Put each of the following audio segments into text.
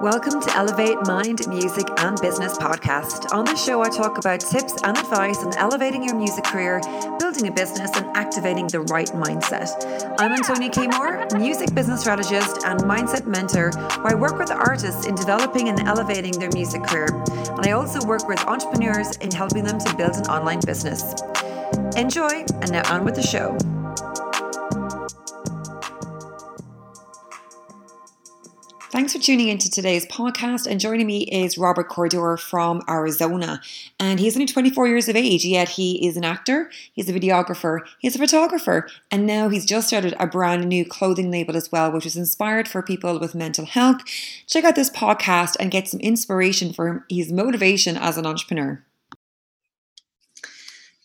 Welcome to Elevate Mind, Music and Business podcast. On this show, I talk about tips and advice on elevating your music career, building a business, and activating the right mindset. I'm Antonia K. Moore, music business strategist and mindset mentor, where I work with artists in developing and elevating their music career. And I also work with entrepreneurs in helping them to build an online business. Enjoy, and now on with the show. Thanks for tuning into today's podcast. And joining me is Robert Cordero from Arizona. And he's only 24 years of age, yet he is an actor, he's a videographer, he's a photographer, and now he's just started a brand new clothing label as well, which is inspired for people with mental health. Check out this podcast and get some inspiration for his motivation as an entrepreneur.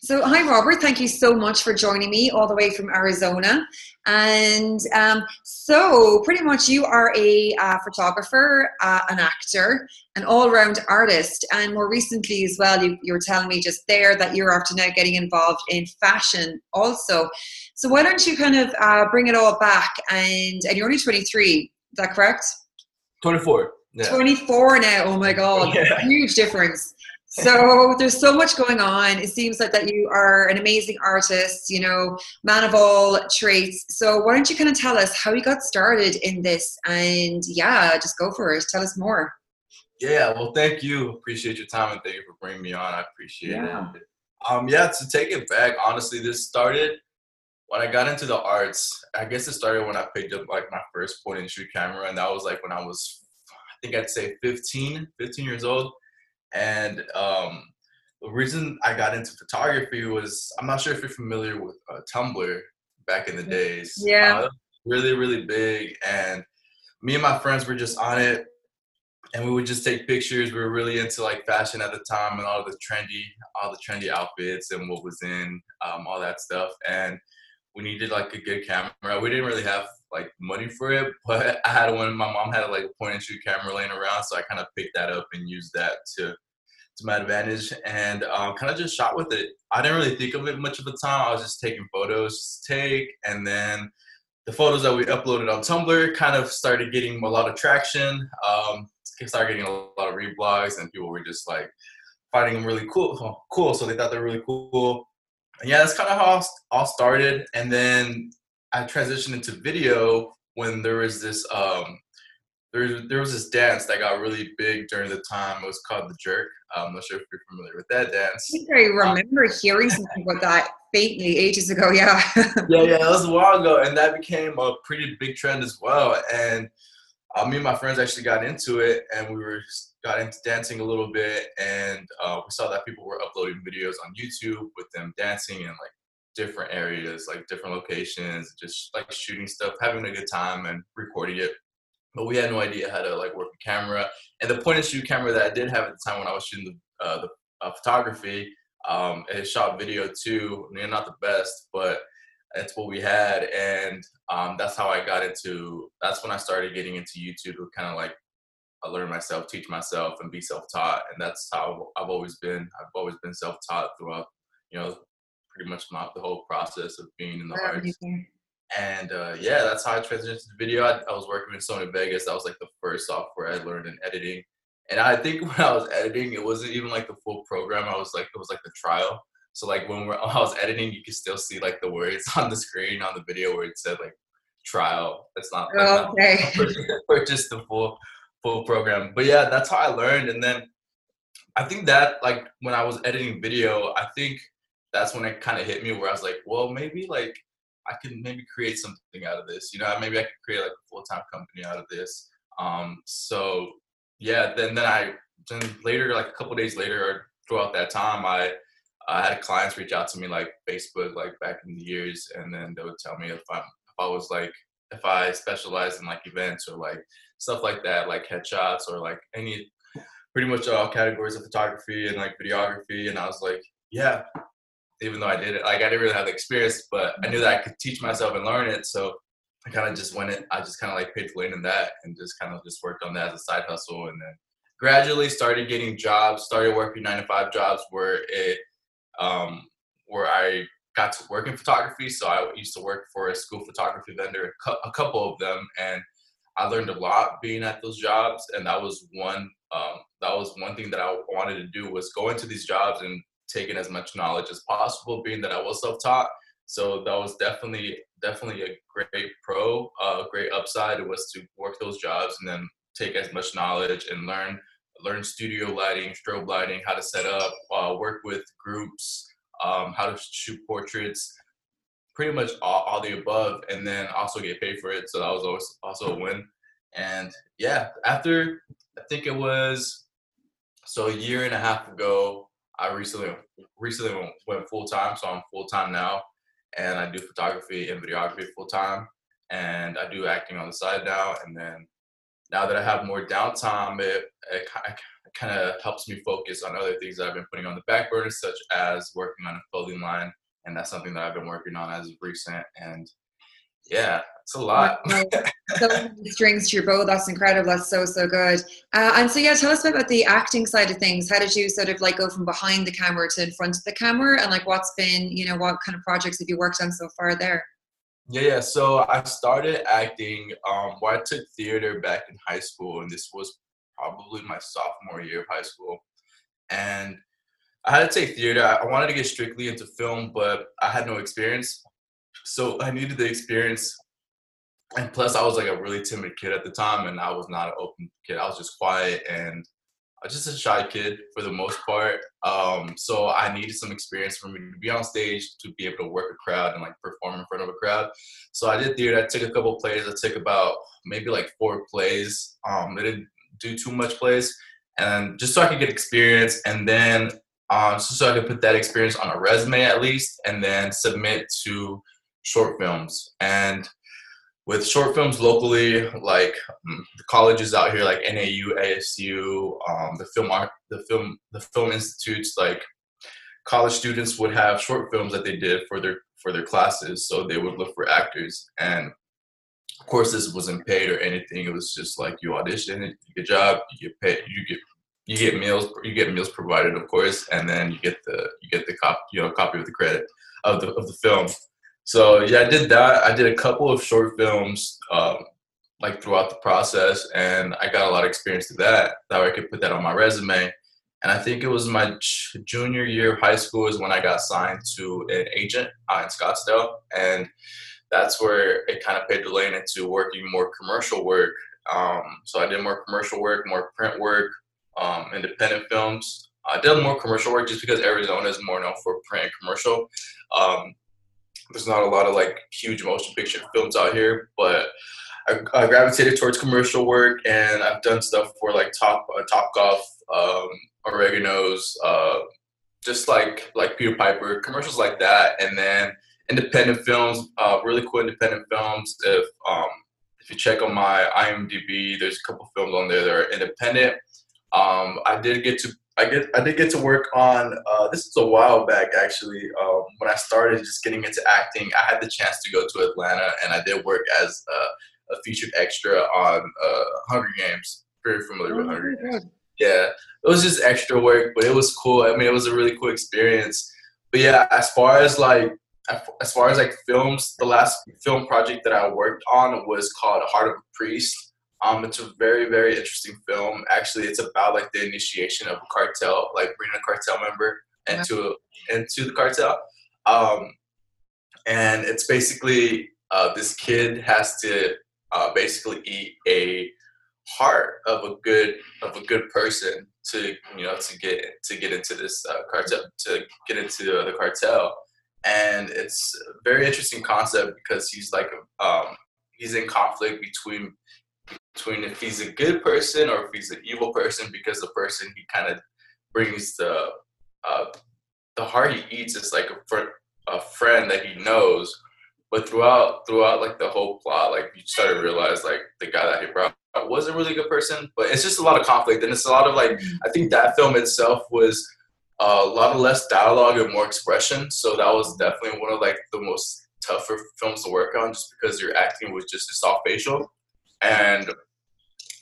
So, hi, Robert. Thank you so much for joining me all the way from Arizona. And um, so, pretty much, you are a uh, photographer, uh, an actor, an all round artist. And more recently, as well, you, you were telling me just there that you're after now getting involved in fashion also. So, why don't you kind of uh, bring it all back? And, and you're only 23, is that correct? 24. Yeah. 24 now. Oh my God. Yeah. Huge difference so there's so much going on. It seems like that you are an amazing artist you know man of all traits. So why don't you kind of tell us how you got started in this and yeah just go for it. Tell us more. Yeah well thank you. Appreciate your time and thank you for bringing me on. I appreciate yeah. it um yeah to take it back honestly this started when i got into the arts. I guess it started when i picked up like my first point and shoot camera and that was like when i was i think i'd say 15 15 years old and um, the reason I got into photography was I'm not sure if you're familiar with uh, Tumblr back in the days. Yeah. Uh, really, really big. And me and my friends were just on it and we would just take pictures. We were really into like fashion at the time and all the trendy, all the trendy outfits and what was in, um, all that stuff. And we needed like a good camera. We didn't really have like money for it, but I had one. My mom had like a point and shoot camera laying around, so I kind of picked that up and used that to to my advantage and um, kind of just shot with it. I didn't really think of it much of the time. I was just taking photos, take, and then the photos that we uploaded on Tumblr kind of started getting a lot of traction. Um, started getting a lot of reblogs, and people were just like finding them really cool. Cool, so they thought they were really cool. And yeah, that's kind of how all started. And then I transitioned into video when there was this um, there, there was this dance that got really big during the time. It was called the jerk. I'm not sure if you're familiar with that dance. I think I remember um, hearing something about that faintly ages ago. Yeah. yeah, yeah, that was a while ago, and that became a pretty big trend as well. And uh, me and my friends actually got into it, and we were got into dancing a little bit, and uh, we saw that people were uploading videos on YouTube with them dancing in like different areas, like different locations, just like shooting stuff, having a good time, and recording it but we had no idea how to like work a camera. And the point and shoot camera that I did have at the time when I was shooting the, uh, the uh, photography, um, it shot video too. I mean, not the best, but that's what we had, and um, that's how I got into. That's when I started getting into YouTube to kind of like I learn myself, teach myself, and be self-taught. And that's how I've always been. I've always been self-taught throughout, you know, pretty much my, the whole process of being in the arts. And uh, yeah, that's how I transitioned to video. I, I, was working with Sony Vegas. That was like the first software I learned in editing. And I think when I was editing, it wasn't even like the full program. I was like, it was like the trial. So like when, when I was editing, you could still see like the words on the screen on the video where it said like trial. It's not, like, okay. not just the full full program. But yeah, that's how I learned. And then I think that like when I was editing video, I think that's when it kind of hit me where I was like, well, maybe like I can maybe create something out of this. You know, maybe I could create like a full time company out of this. Um, so yeah, then then I then later, like a couple days later, or throughout that time, I I had clients reach out to me like Facebook, like back in the years, and then they would tell me if I if I was like if I specialized in like events or like stuff like that, like headshots or like any pretty much all categories of photography and like videography, and I was like, yeah, even though I did it. Like I didn't really have the experience, but I knew that I could teach myself and learn it. So I kind of just went it. I just kind of like lane in that and just kind of just worked on that as a side hustle, and then gradually started getting jobs. Started working nine to five jobs where it um, where I got to work in photography. So I used to work for a school photography vendor, a couple of them, and I learned a lot being at those jobs, and that was one um, that was one thing that I wanted to do was go into these jobs and take in as much knowledge as possible, being that I was self-taught. So that was definitely definitely a great pro, uh, great upside. It was to work those jobs and then take as much knowledge and learn learn studio lighting, strobe lighting, how to set up, uh, work with groups, um, how to shoot portraits, pretty much all, all, the above, and then also get paid for it. So that was always also a win. And yeah, after I think it was so a year and a half ago, I recently recently went, full time. So I'm full time now, and I do photography and videography full time, and I do acting on the side now. And then now that I have more downtime, it, it, it kind of helps me focus on other things that I've been putting on the back burner, such as working on a clothing line, and that's something that I've been working on as of recent. And yeah, it's a lot. so many strings to your bow. That's incredible. That's so so good. Uh, and so yeah, tell us about the acting side of things. How did you sort of like go from behind the camera to in front of the camera, and like what's been you know what kind of projects have you worked on so far there? Yeah, yeah. So I started acting. Um, well, I took theater back in high school, and this was probably my sophomore year of high school, and I had to take theater. I wanted to get strictly into film, but I had no experience, so I needed the experience. And plus, I was like a really timid kid at the time, and I was not an open kid. I was just quiet and I was just a shy kid for the most part. Um, so I needed some experience for me to be on stage, to be able to work a crowd and like perform in front of a crowd. So I did theater. I took a couple plays. I took about maybe like four plays. Um, I didn't do too much plays, and just so I could get experience, and then um, so, so I could put that experience on a resume at least, and then submit to short films. And with short films locally, like um, the colleges out here, like NAU, ASU, um, the film art, the film, the film institutes, like college students would have short films that they did for their for their classes. So they would look for actors, and of course, this wasn't paid or anything. It was just like you audition, you get a job, you get paid, you get you get meals, you get meals provided, of course, and then you get the you get the cop, you know, copy of the credit of the of the film. So yeah, I did that. I did a couple of short films, um, like throughout the process, and I got a lot of experience to that. That way I could put that on my resume. And I think it was my junior year of high school is when I got signed to an agent uh, in Scottsdale, and that's where it kind of paid the lane into working more commercial work. Um, so I did more commercial work, more print work, um, independent films. I did more commercial work just because Arizona is more known for print and commercial. Um, there's not a lot of like huge motion picture films out here, but I, I gravitated towards commercial work, and I've done stuff for like Top uh, Top Golf, um, Oregano's, uh, just like like Peter Piper commercials like that, and then independent films, uh, really cool independent films. If um, if you check on my IMDb, there's a couple films on there that are independent. Um, I did get to I get I did get to work on uh, this is a while back actually. Um, when I started just getting into acting, I had the chance to go to Atlanta and I did work as a, a featured extra on uh, Hunger Games. Very familiar with oh Hunger Games. Yeah, it was just extra work, but it was cool. I mean, it was a really cool experience. But yeah, as far as like as far as like films, the last film project that I worked on was called Heart of a Priest um, it's a very, very interesting film. Actually, it's about like the initiation of a cartel, like bringing a cartel member into into the cartel. Um, and it's basically uh, this kid has to uh, basically eat a heart of a good of a good person to you know to get to get into this uh, cartel to get into the cartel and it's a very interesting concept because he's like um, he's in conflict between between if he's a good person or if he's an evil person because the person he kind of brings the uh, the heart he eats is like a, fr- a friend that he knows. But throughout throughout like the whole plot like you start to realize like the guy that he brought was a really good person. But it's just a lot of conflict and it's a lot of like i think that film itself was a lot of less dialogue and more expression. So that was definitely one of like the most tougher films to work on just because your acting was just a soft facial and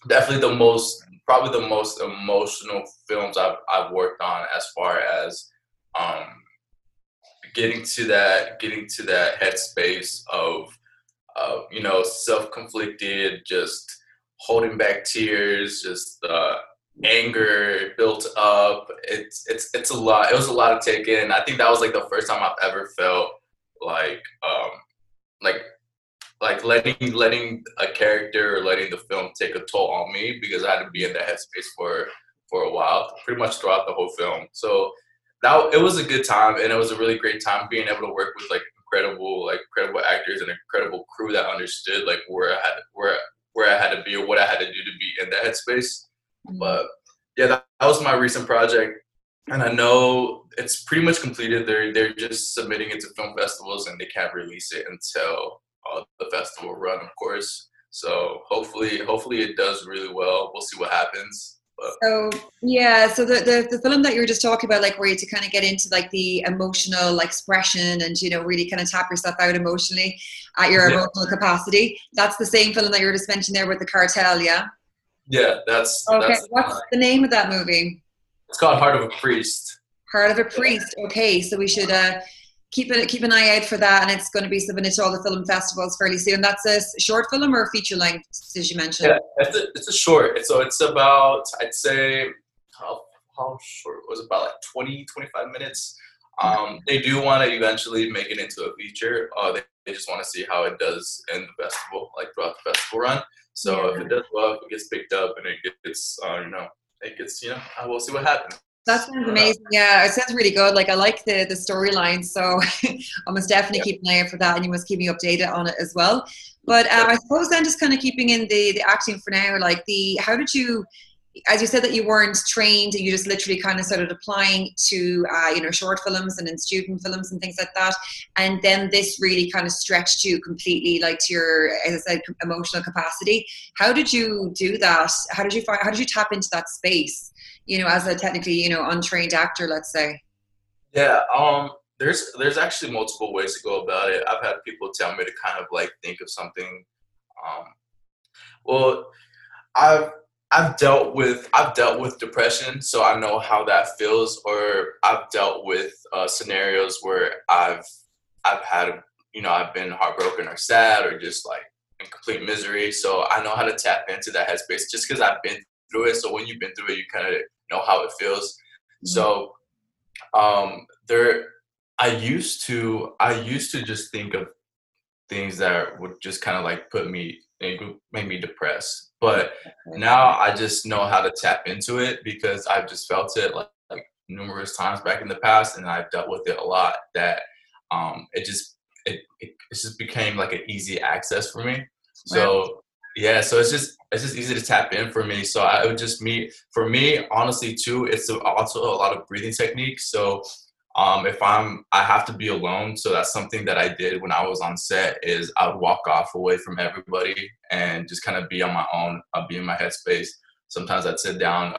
definitely the most probably the most emotional films I've I've worked on as far as um, getting to that getting to that headspace of uh, you know self conflicted just holding back tears, just uh, anger built up. It's it's it's a lot. It was a lot to take in. I think that was like the first time I've ever felt like um like like letting letting a character or letting the film take a toll on me because I had to be in that headspace for for a while, pretty much throughout the whole film. So that it was a good time and it was a really great time being able to work with like incredible like incredible actors and incredible crew that understood like where I had where where I had to be or what I had to do to be in that headspace. Mm-hmm. But yeah, that, that was my recent project and I know it's pretty much completed. They're they're just submitting it to film festivals, and they can't release it until uh, the festival run, of course. So hopefully, hopefully it does really well. We'll see what happens. But. So yeah, so the, the the film that you were just talking about, like where you to kind of get into like the emotional expression and you know really kind of tap yourself out emotionally at your yeah. emotional capacity. That's the same film that you were just mentioning there with the cartel, yeah. Yeah, that's okay. That's, What's the name of that movie? It's called Heart of a Priest. Heart of a Priest. Okay, so we should uh, keep it keep an eye out for that, and it's going to be submitted to all the film festivals fairly soon. That's a short film or feature length, as you mentioned. Yeah, it's a, it's a short. So it's about I'd say how how short was it? about like 20 25 minutes. Um, they do want to eventually make it into a feature. Uh, they, they just want to see how it does in the festival, like throughout the festival run. So yeah. if it does well, if it gets picked up and it gets, uh, you know, it gets, you know, we'll see what happens. That sounds amazing. Yeah, it sounds really good. Like I like the the storyline, so I must definitely yeah. keep an eye out for that, and you must keep me updated on it as well. But uh, I suppose then, just kind of keeping in the the acting for now, like the how did you, as you said that you weren't trained, and you just literally kind of started applying to uh, you know short films and in student films and things like that, and then this really kind of stretched you completely, like to your as I said emotional capacity. How did you do that? How did you find? How did you tap into that space? You know, as a technically, you know, untrained actor, let's say? Yeah, um, there's there's actually multiple ways to go about it. I've had people tell me to kind of like think of something. Um, well, I've I've dealt with I've dealt with depression, so I know how that feels. Or I've dealt with uh, scenarios where I've I've had you know I've been heartbroken or sad or just like in complete misery. So I know how to tap into that headspace just because I've been through it. So when you've been through it, you kind of know how it feels. Mm-hmm. So um, there, I used to I used to just think of things that would just kind of like put me make me depressed. But now I just know how to tap into it because I've just felt it like, like numerous times back in the past, and I've dealt with it a lot. That um, it just it, it, it just became like an easy access for me. So yeah, so it's just it's just easy to tap in for me. So I would just meet for me, honestly, too. It's also a lot of breathing techniques. So um, if I'm, I have to be alone. So that's something that I did when I was on set. Is I would walk off away from everybody and just kind of be on my own. i'd be in my headspace. Sometimes I'd sit down,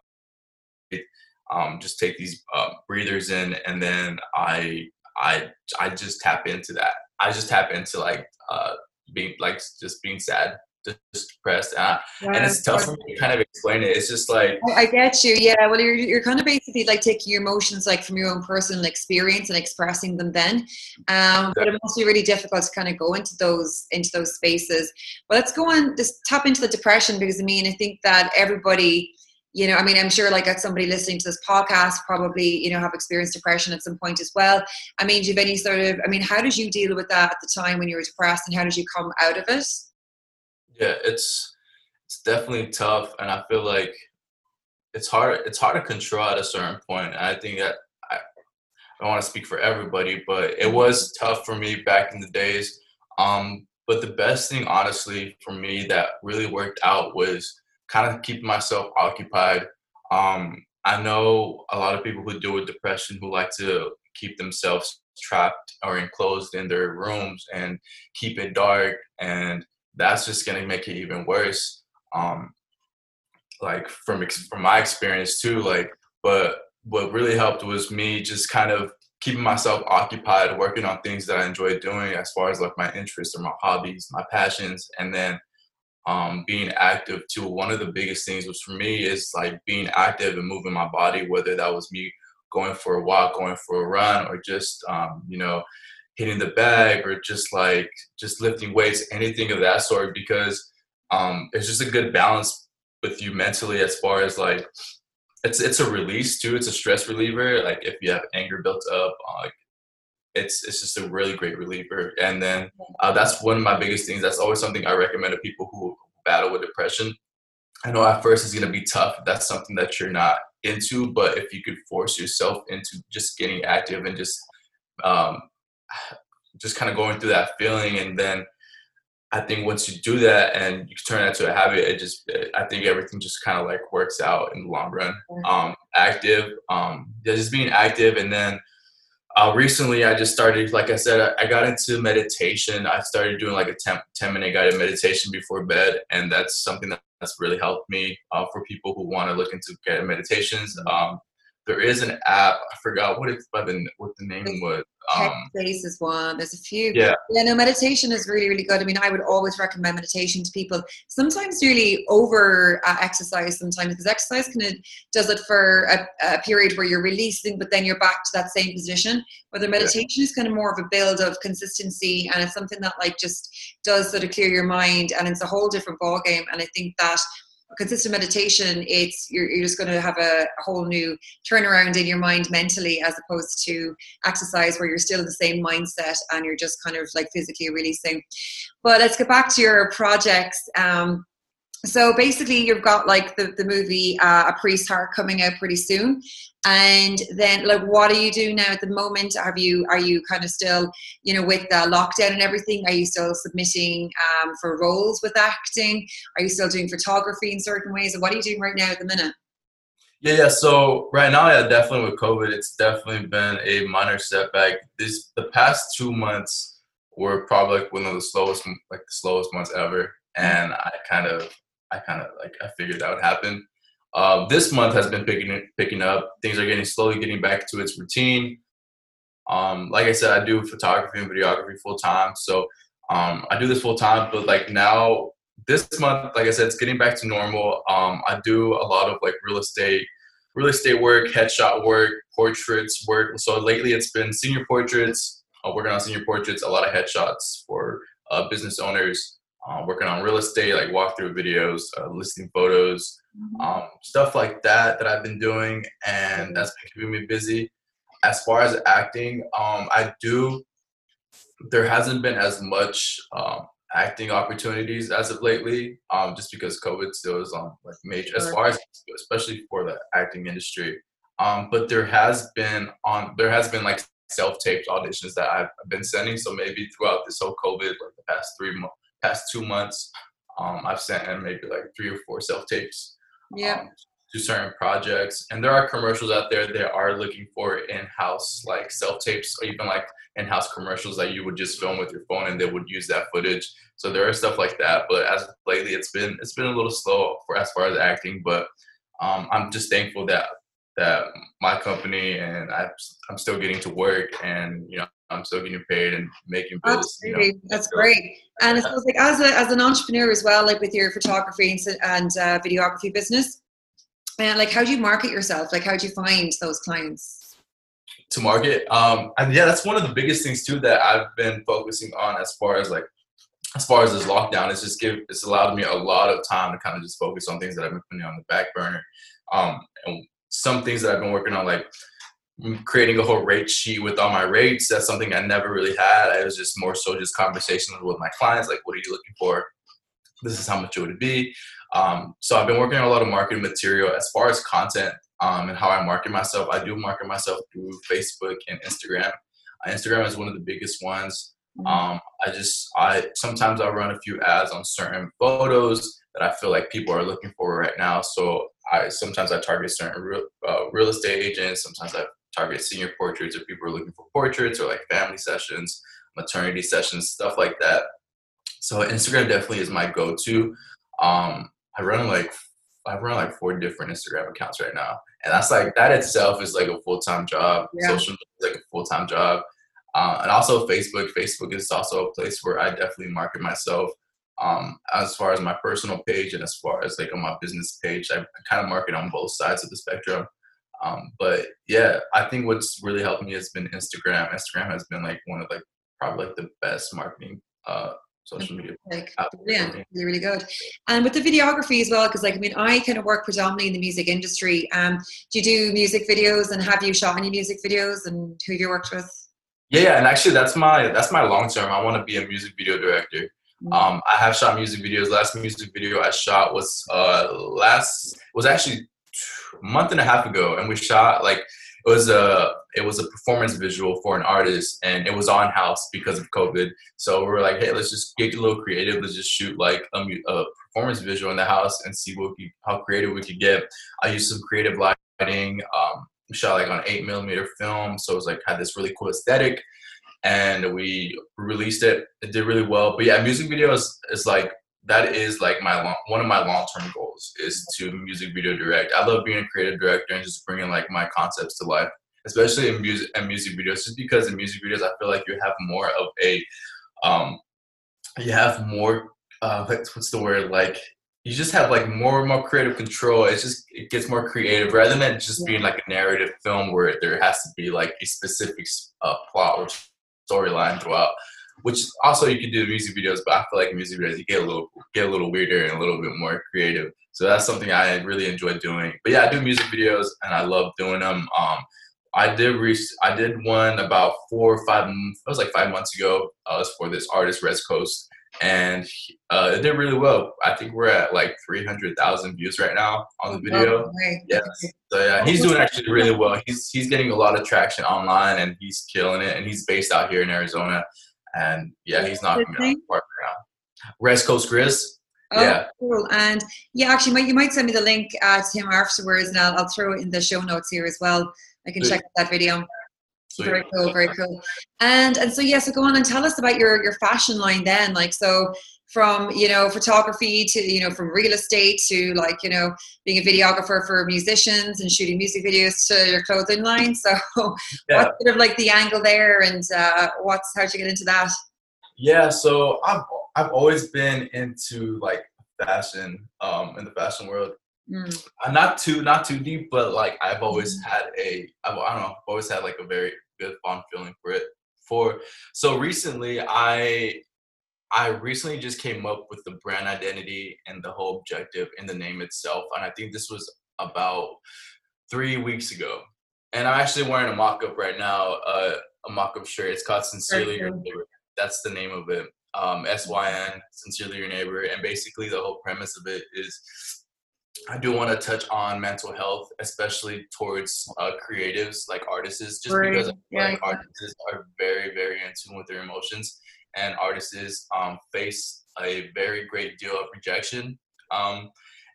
um, just take these uh, breathers in, and then I, I, I just tap into that. I just tap into like uh, being like just being sad just depressed uh, yeah, and it's tough for me to kind of explain it. It's just like i get you. Yeah well you're, you're kind of basically like taking your emotions like from your own personal experience and expressing them then. Um, but it must be really difficult to kind of go into those into those spaces. But let's go on just tap into the depression because i mean i think that everybody you know i mean i'm sure like somebody listening to this podcast probably you know have experienced depression at some point as well. I mean do you have any sort of i mean how did you deal with that at the time when you were depressed and how did you come out of it yeah, it's it's definitely tough, and I feel like it's hard. It's hard to control at a certain point. And I think that I, I don't want to speak for everybody, but it mm-hmm. was tough for me back in the days. Um, but the best thing, honestly, for me that really worked out was kind of keeping myself occupied. Um, I know a lot of people who deal with depression who like to keep themselves trapped or enclosed in their rooms and keep it dark and that's just gonna make it even worse. Um, like from from my experience too. Like, but what really helped was me just kind of keeping myself occupied, working on things that I enjoy doing, as far as like my interests or my hobbies, my passions, and then um, being active too. One of the biggest things was for me is like being active and moving my body, whether that was me going for a walk, going for a run, or just um, you know hitting the bag or just like just lifting weights, anything of that sort. Because um, it's just a good balance with you mentally as far as like it's it's a release too. It's a stress reliever. Like if you have anger built up, uh, it's it's just a really great reliever. And then uh, that's one of my biggest things. That's always something I recommend to people who battle with depression. I know at first it's gonna be tough. That's something that you're not into, but if you could force yourself into just getting active and just um, just kind of going through that feeling, and then I think once you do that and you turn that to a habit, it just I think everything just kind of like works out in the long run. Um, active, um, yeah, just being active, and then uh, recently I just started, like I said, I, I, got into meditation. I started doing like a 10, 10, minute guided meditation before bed, and that's something that, that's really helped me uh, for people who want to look into guided meditations. Um, there is an app. I forgot what it's by the what the name was. Um, Headspace is one. There's a few. Yeah. Yeah. No, meditation is really really good. I mean, I would always recommend meditation to people. Sometimes really over uh, exercise. Sometimes because exercise kind of does it for a, a, period where you're releasing, but then you're back to that same position. Whether meditation yeah. is kind of more of a build of consistency, and it's something that like just does sort of clear your mind, and it's a whole different ball game. And I think that consistent meditation, it's you're, you're just going to have a, a, whole new turnaround in your mind mentally, as opposed to exercise where you're still in the same mindset and you're just kind of like physically releasing. But let's get back to your projects. Um, so basically you've got like the, the movie uh, a priest heart coming out pretty soon. And then like what are you doing now at the moment? Have you are you kind of still you know with the lockdown and everything are you still submitting um, for roles with acting? Are you still doing photography in certain ways? And what are you doing right now at the minute? Yeah, yeah. So right now, yeah, definitely with COVID, it's definitely been a minor setback. This the past two months were probably like one of the slowest, like the slowest months ever, and I kind of I kind of like I figured that would happen. Uh, this month has been picking picking up. Things are getting slowly getting back to its routine. Um, like I said, I do photography and videography full time, so um, I do this full time. But like now, this month, like I said, it's getting back to normal. Um, I do a lot of like real estate, real estate work, headshot work, portraits work. So lately, it's been senior portraits. Uh, working on senior portraits, a lot of headshots for uh, business owners uh, working on real estate, like walkthrough videos, uh, listing photos, mm-hmm. um, stuff like that that I've been doing, and that's been keeping me busy. As far as acting, um, I do. There hasn't been as much um, acting opportunities as of lately, um, just because COVID still is on like major. As far as especially for the acting industry, um, but there has been on there has been like self-taped auditions that I've been sending. So maybe throughout this whole COVID, like the past three months past two months, um, I've sent in maybe like three or four self tapes. Yeah. Um, to certain projects, and there are commercials out there that are looking for in-house like self tapes, or even like in-house commercials that you would just film with your phone, and they would use that footage. So there are stuff like that. But as lately, it's been it's been a little slow for as far as acting, but um, I'm just thankful that that my company and I, I'm still getting to work and you know I'm still getting paid and making bills. Absolutely, you know, that's so, great. And it feels like as a as an entrepreneur as well, like with your photography and, and uh, videography business, and like how do you market yourself? Like how do you find those clients? To market, um, and yeah, that's one of the biggest things too that I've been focusing on as far as like as far as this lockdown, it's just give it's allowed me a lot of time to kind of just focus on things that I've been putting on the back burner. Um, and some things that I've been working on, like creating a whole rate sheet with all my rates. That's something I never really had. It was just more so just conversations with my clients, like, what are you looking for? This is how much it would be. Um, so I've been working on a lot of marketing material as far as content um, and how I market myself. I do market myself through Facebook and Instagram. Uh, Instagram is one of the biggest ones. Mm-hmm. Um, I just I sometimes I run a few ads on certain photos that I feel like people are looking for right now. So I sometimes I target certain real, uh, real estate agents. Sometimes I target senior portraits or people are looking for portraits or like family sessions, maternity sessions, stuff like that. So Instagram definitely is my go-to. Um, I run like I run like four different Instagram accounts right now, and that's like that itself is like a full-time job. Yeah. Social media is like a full-time job, uh, and also Facebook. Facebook is also a place where I definitely market myself. Um, as far as my personal page and as far as like on my business page, I, I kind of market on both sides of the spectrum. Um, but yeah, I think what's really helped me has been Instagram. Instagram has been like one of like probably like the best marketing uh, social media. Like brilliant, really, really good. And with the videography as well, because like I mean, I kind of work predominantly in the music industry. Um, do you do music videos, and have you shot any music videos, and who have you worked with? Yeah, and actually, that's my that's my long term. I want to be a music video director. Mm-hmm. Um, I have shot music videos. Last music video I shot was uh last was actually a month and a half ago, and we shot like it was a it was a performance visual for an artist and it was on house because of covid so we were like hey let's just get a little creative let's just shoot like a, a performance visual in the house and see what we, how creative we could get i used some creative lighting um, shot like on eight millimeter film so it was like had this really cool aesthetic and we released it it did really well but yeah music videos is like that is like my long, one of my long term goals is to music video direct. I love being a creative director and just bringing like my concepts to life, especially in music and music videos. Just because in music videos, I feel like you have more of a, um, you have more. Uh, what's the word like? You just have like more and more creative control. It's just it gets more creative rather than just being like a narrative film where there has to be like a specific uh, plot or storyline throughout which also you can do music videos, but I feel like music videos you get a little get a little weirder and a little bit more creative. So that's something I really enjoy doing. But yeah, I do music videos and I love doing them. Um, I did re- I did one about four or five. It was like five months ago. Uh, it was for this artist, Rest Coast, and uh, it did really well. I think we're at like three hundred thousand views right now on the video. Oh, yes. So yeah, he's doing actually really well. He's he's getting a lot of traction online, and he's killing it. And he's based out here in Arizona. And yeah, he's knocking me out the park now. West Coast Grizz. Oh, yeah. cool. And yeah, actually, you might send me the link uh, to him afterwards, and I'll, I'll throw it in the show notes here as well. I can Sweet. check that video. Sweet. Very cool, very cool. And and so yeah, so go on and tell us about your your fashion line then. Like so, from you know photography to you know from real estate to like you know being a videographer for musicians and shooting music videos to your clothing line so yeah. what's sort of like the angle there and uh, what's how'd you get into that yeah so i've i've always been into like fashion um in the fashion world mm. Uh, not too not too deep but like i've always mm. had a I've, i don't know i've always had like a very good fond feeling for it for so recently i I recently just came up with the brand identity and the whole objective and the name itself. And I think this was about three weeks ago. And I'm actually wearing a mock up right now, uh, a mock up shirt. It's called Sincerely Your Neighbor. That's the name of it. Um, SYN, Sincerely Your Neighbor. And basically, the whole premise of it is I do want to touch on mental health, especially towards uh, creatives like artists, just because yeah, like yeah. artists are very, very in tune with their emotions and artists um, face a very great deal of rejection. Um,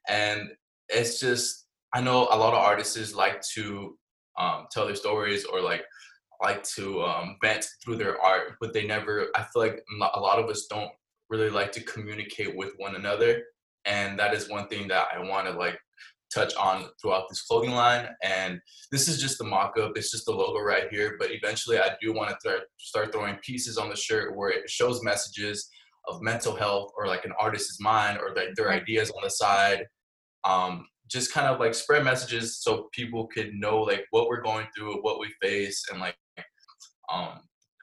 and it's just, I know a lot of artists like to um, tell their stories or like like to um, vent through their art, but they never, I feel like a lot of us don't really like to communicate with one another. And that is one thing that I want to like touch on throughout this clothing line. And this is just the mock-up. It's just the logo right here. But eventually, I do want to th- start throwing pieces on the shirt where it shows messages of mental health or like an artist's mind or like their ideas on the side. Um, just kind of like spread messages so people could know like what we're going through, what we face, and like um,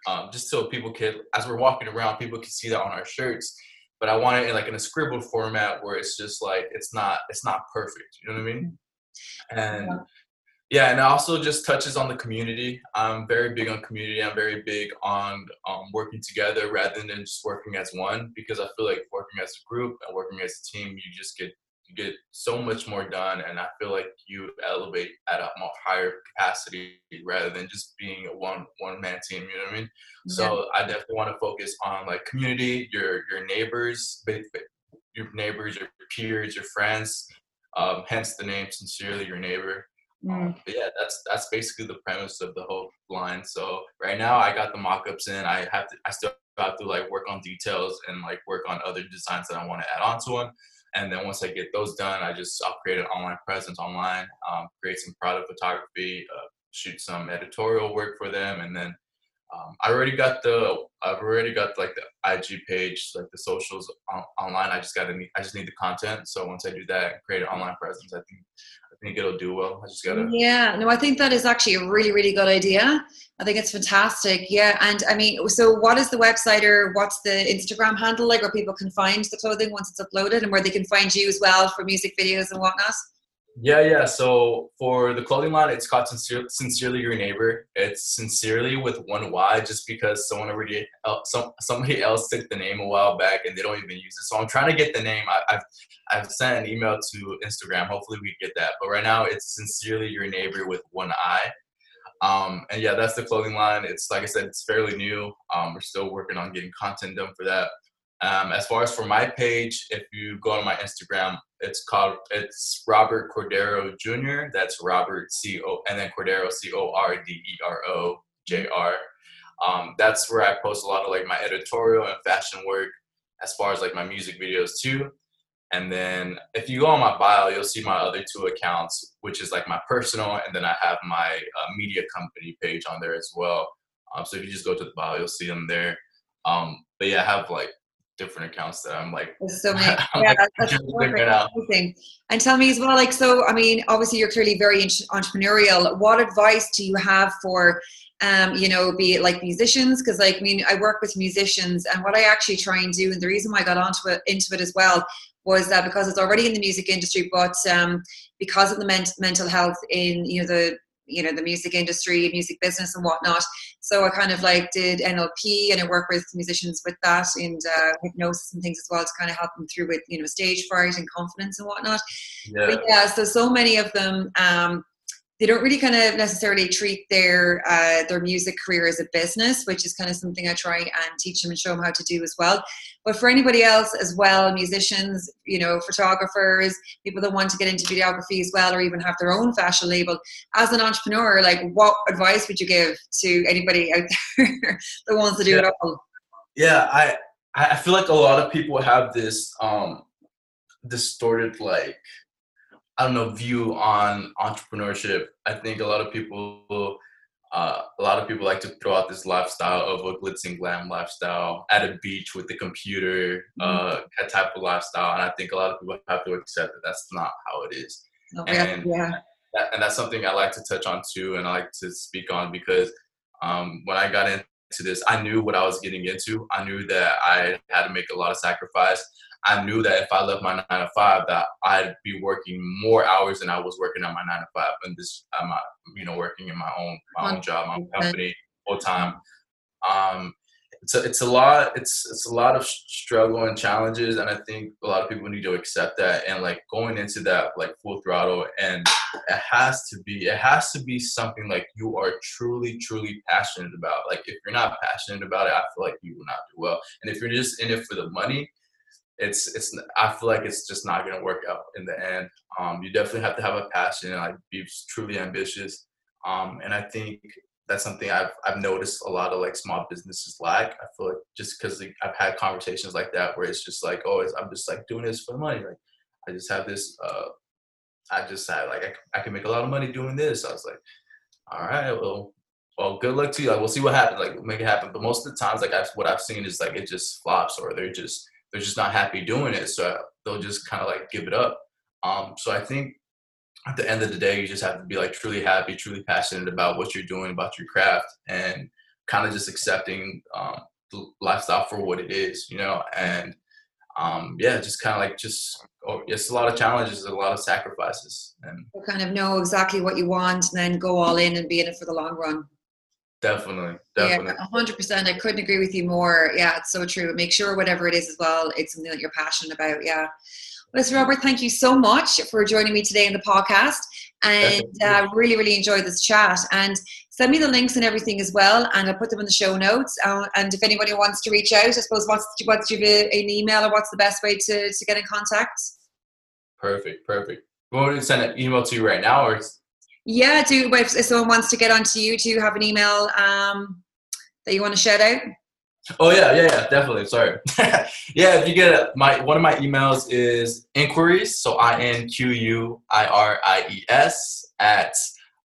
um, just so people could, as we're walking around, people can see that on our shirts but I want it in like in a scribbled format where it's just like it's not it's not perfect. You know what I mean? And yeah, and it also just touches on the community. I'm very big on community. I'm very big on um, working together rather than just working as one because I feel like working as a group and working as a team, you just get you get so much more done and i feel like you elevate at a more higher capacity rather than just being a one one man team you know what i mean? Yeah. so i definitely want to focus on like community your your neighbors your neighbors your peers your friends um, hence the name sincerely your neighbor. Um, mm. yeah that's that's basically the premise of the whole line. So right now i got the mock-ups in. I have to i still have to like work on details and like work on other designs that i want to add on to them and then once I get those done, I just I'll create an online presence online, um, create some product photography, uh, shoot some editorial work for them, and then um, I already got the I've already got like the IG page, like the socials on, online. I just got to I just need the content. So once I do that and create an online presence, I think I think it'll do well. I just gotta. Yeah, no, I think that is actually a really really good idea. I think it's fantastic. Yeah, and I mean, so what is the website or what's the Instagram handle like, where people can find the clothing once it's uploaded, and where they can find you as well for music videos and whatnot? Yeah, yeah. So for the clothing line, it's called Sincerely, Sincerely Your Neighbor. It's sincerely with one Y, just because someone already, some somebody else took the name a while back and they don't even use it. So I'm trying to get the name. I, have I've sent an email to Instagram. Hopefully we get that. But right now it's Sincerely Your Neighbor with one I. Um, and yeah, that's the clothing line. It's like I said, it's fairly new. Um, we're still working on getting content done for that. Um, as far as for my page, if you go on my Instagram, it's called it's Robert Cordero Jr. That's Robert C O and then Cordero C O R D E R O J R. Um, that's where I post a lot of like my editorial and fashion work, as far as like my music videos too. And then if you go on my bio, you'll see my other two accounts, which is like my personal, and then I have my uh, media company page on there as well. Um, so if you just go to the bio, you'll see them there. Um, but yeah, I have like different accounts that I'm like, so many. I'm yeah, like, that's amazing. And tell me as well, like, so I mean, obviously you're clearly very entrepreneurial. What advice do you have for, um, you know, be it like musicians? Because like, I mean, I work with musicians, and what I actually try and do, and the reason why I got onto it into it as well was that because it's already in the music industry, but um, because of the men- mental health in you know the you know the music industry music business and whatnot so i kind of like did nlp and i work with musicians with that and uh, hypnosis and things as well to kind of help them through with you know stage fright and confidence and whatnot yeah. but yeah so so many of them um, they don't really kind of necessarily treat their uh, their music career as a business, which is kind of something I try and teach them and show them how to do as well. But for anybody else as well, musicians, you know, photographers, people that want to get into videography as well, or even have their own fashion label, as an entrepreneur, like what advice would you give to anybody out there that wants to do yeah. it all? Yeah, I I feel like a lot of people have this um distorted like I don't know view on entrepreneurship. I think a lot of people uh, a lot of people like to throw out this lifestyle of a glitz and glam lifestyle at a beach with the computer, uh, mm-hmm. type of lifestyle. And I think a lot of people have to accept that that's not how it is. Okay. And, yeah. That, and that's something I like to touch on too, and I like to speak on because um, when I got into this, I knew what I was getting into. I knew that I had to make a lot of sacrifice. I knew that if I left my nine to five, that I'd be working more hours than I was working on my nine to five, and this I'm you know working in my own my own job, my own company full time. Um, it's a, it's a lot it's it's a lot of struggle and challenges, and I think a lot of people need to accept that and like going into that like full throttle, and it has to be it has to be something like you are truly truly passionate about. Like if you're not passionate about it, I feel like you will not do well, and if you're just in it for the money it's it's I feel like it's just not gonna work out in the end. Um, you definitely have to have a passion and like be truly ambitious. Um, and I think that's something I've I've noticed a lot of like small businesses lack. I feel like just because like, I've had conversations like that where it's just like, oh, I'm just like doing this for the money. Like I just have this. Uh, I just had like I, I can make a lot of money doing this. I was like, all right, well, well, good luck to you. Like we'll see what happens. Like make it happen. But most of the times, like I've, what I've seen is like it just flops or they're just they're just not happy doing it, so they'll just kind of like give it up. Um, so I think at the end of the day, you just have to be like truly happy, truly passionate about what you're doing, about your craft, and kind of just accepting um, the lifestyle for what it is, you know. And um, yeah, just kind of like just oh, it's a lot of challenges, a lot of sacrifices, and kind of know exactly what you want, and then go all in and be in it for the long run. Definitely, definitely. Yeah, hundred percent. I couldn't agree with you more. Yeah, it's so true. Make sure whatever it is as well, it's something that you're passionate about. Yeah. Well, listen, Robert, thank you so much for joining me today in the podcast, and uh, really, really enjoyed this chat. And send me the links and everything as well, and I'll put them in the show notes. Uh, and if anybody wants to reach out, I suppose what's what's your an email or what's the best way to to get in contact? Perfect, perfect. Me to send an email to you right now, or yeah, do if someone wants to get onto you, do you have an email um, that you want to shout out? Oh yeah, yeah, yeah, definitely. Sorry. yeah, if you get it, my one of my emails is inquiries, so I N Q U I R I E S at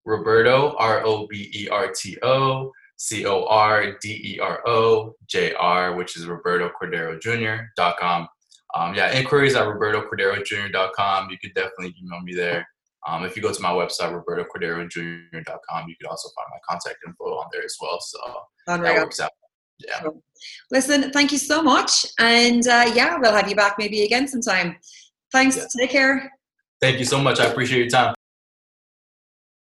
Roberto R O B E R T O C O R D E R O J R, which is Roberto Cordero Jr.com. Um, yeah, inquiries at Roberto Cordero Junior. dot com. You could definitely email me there. Um, if you go to my website, robertocordero.jr.com, you could also find my contact info on there as well. So Unreal. that works out. Yeah. Cool. Listen, thank you so much. And uh, yeah, we'll have you back maybe again sometime. Thanks. Yeah. Take care. Thank you so much. I appreciate your time.